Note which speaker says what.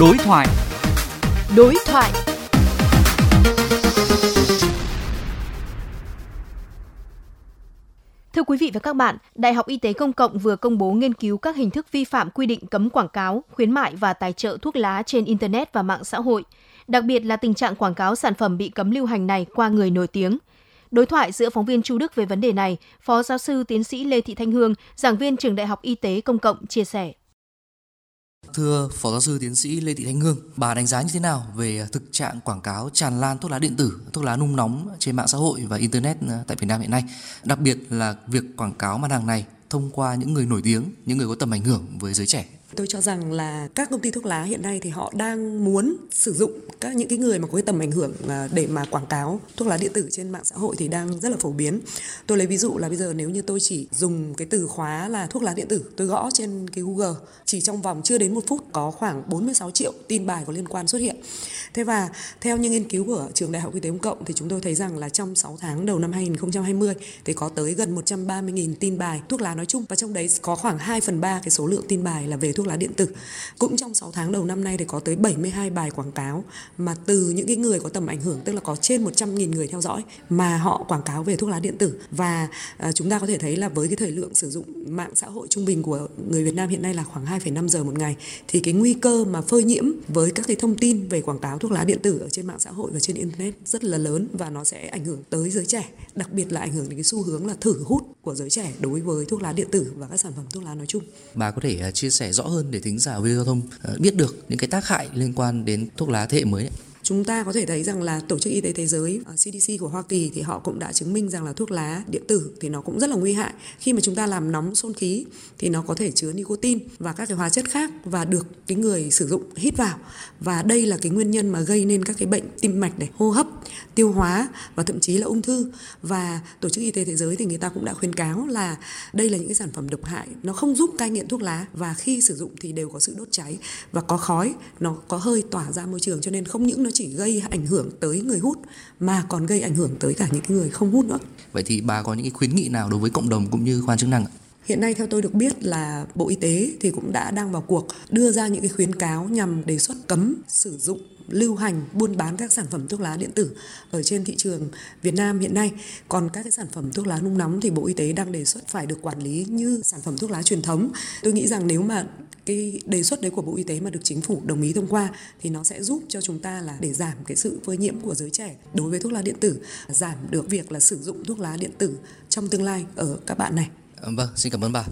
Speaker 1: Đối thoại.
Speaker 2: Đối thoại. Thưa quý vị và các bạn, Đại học Y tế Công cộng vừa công bố nghiên cứu các hình thức vi phạm quy định cấm quảng cáo, khuyến mại và tài trợ thuốc lá trên Internet và mạng xã hội, đặc biệt là tình trạng quảng cáo sản phẩm bị cấm lưu hành này qua người nổi tiếng. Đối thoại giữa phóng viên Chu Đức về vấn đề này, Phó giáo sư tiến sĩ Lê Thị Thanh Hương, giảng viên trường Đại học Y tế Công cộng chia sẻ.
Speaker 3: Thưa Phó giáo sư tiến sĩ Lê Thị Thanh Hương, bà đánh giá như thế nào về thực trạng quảng cáo tràn lan thuốc lá điện tử, thuốc lá nung nóng trên mạng xã hội và internet ờ, tại Việt Nam hiện nay, đặc biệt là việc quảng cáo mặt hàng này thông qua những người nổi tiếng, những người có tầm ảnh hưởng với giới trẻ?
Speaker 4: Tôi cho rằng là các công ty thuốc lá hiện nay thì họ đang muốn sử dụng các những cái người mà có cái tầm ảnh hưởng à, để mà quảng cáo thuốc lá điện tử trên mạng xã hội thì đang rất là phổ biến. Tôi lấy ví dụ là bây giờ nếu như tôi chỉ dùng cái từ khóa là thuốc lá điện tử, tôi gõ trên cái Google chỉ trong vòng chưa đến một phút có khoảng 46 triệu tin bài có liên quan xuất hiện. Thế và theo những nghiên cứu của trường Đại học Y tế Công cộng thì chúng tôi thấy rằng là trong 6 tháng đầu năm 2020 thì có tới gần 130.000 tin bài thuốc lá nói chung và trong đấy có khoảng 2 phần 3 cái số lượng tin bài là về thuốc lá điện tử. Cũng trong 6 tháng đầu năm nay thì có tới 72 bài quảng cáo mà từ những cái người có tầm ảnh hưởng tức là có trên 100.000 người theo dõi mà họ quảng cáo về thuốc lá điện tử và à, chúng ta có thể thấy là với cái thời lượng sử dụng mạng xã hội trung bình của người Việt Nam hiện nay là khoảng 2,5 giờ một ngày thì cái nguy cơ mà phơi nhiễm với các cái thông tin về quảng cáo thuốc lá điện tử ở trên mạng xã hội và trên internet rất là lớn và nó sẽ ảnh hưởng tới giới trẻ, đặc biệt là ảnh hưởng đến cái xu hướng là thử hút của giới trẻ đối với thuốc lá điện tử và các sản phẩm thuốc lá nói chung.
Speaker 3: Bà có thể à, chia sẻ rõ hơn để thính giả về giao thông ờ, biết được những cái tác hại liên quan đến thuốc lá thế hệ mới ấy.
Speaker 4: Chúng ta có thể thấy rằng là Tổ chức Y tế Thế giới ờ, CDC của Hoa Kỳ thì họ cũng đã chứng minh rằng là thuốc lá điện tử thì nó cũng rất là nguy hại. Khi mà chúng ta làm nóng xôn khí thì nó có thể chứa nicotine và các cái hóa chất khác và được cái người sử dụng hít vào. Và đây là cái nguyên nhân mà gây nên các cái bệnh tim mạch này, hô hấp, tiêu hóa và thậm chí là ung thư. Và Tổ chức Y tế Thế giới thì người ta cũng đã khuyến cáo là đây là những cái sản phẩm độc hại, nó không giúp cai nghiện thuốc lá và khi sử dụng thì đều có sự đốt cháy và có khói, nó có hơi tỏa ra môi trường cho nên không những nó chỉ gây ảnh hưởng tới người hút mà còn gây ảnh hưởng tới cả những người không hút nữa.
Speaker 3: Vậy thì bà có những cái khuyến nghị nào đối với cộng đồng cũng như quan chức năng ạ?
Speaker 4: Hiện nay theo tôi được biết là Bộ Y tế thì cũng đã đang vào cuộc đưa ra những cái khuyến cáo nhằm đề xuất cấm sử dụng lưu hành buôn bán các sản phẩm thuốc lá điện tử ở trên thị trường Việt Nam hiện nay. Còn các cái sản phẩm thuốc lá nung nóng thì Bộ Y tế đang đề xuất phải được quản lý như sản phẩm thuốc lá truyền thống. Tôi nghĩ rằng nếu mà cái đề xuất đấy của Bộ Y tế mà được chính phủ đồng ý thông qua thì nó sẽ giúp cho chúng ta là để giảm cái sự phơi nhiễm của giới trẻ đối với thuốc lá điện tử, giảm được việc là sử dụng thuốc lá điện tử trong tương lai ở các bạn này.
Speaker 3: Vâng, xin cảm ơn bà.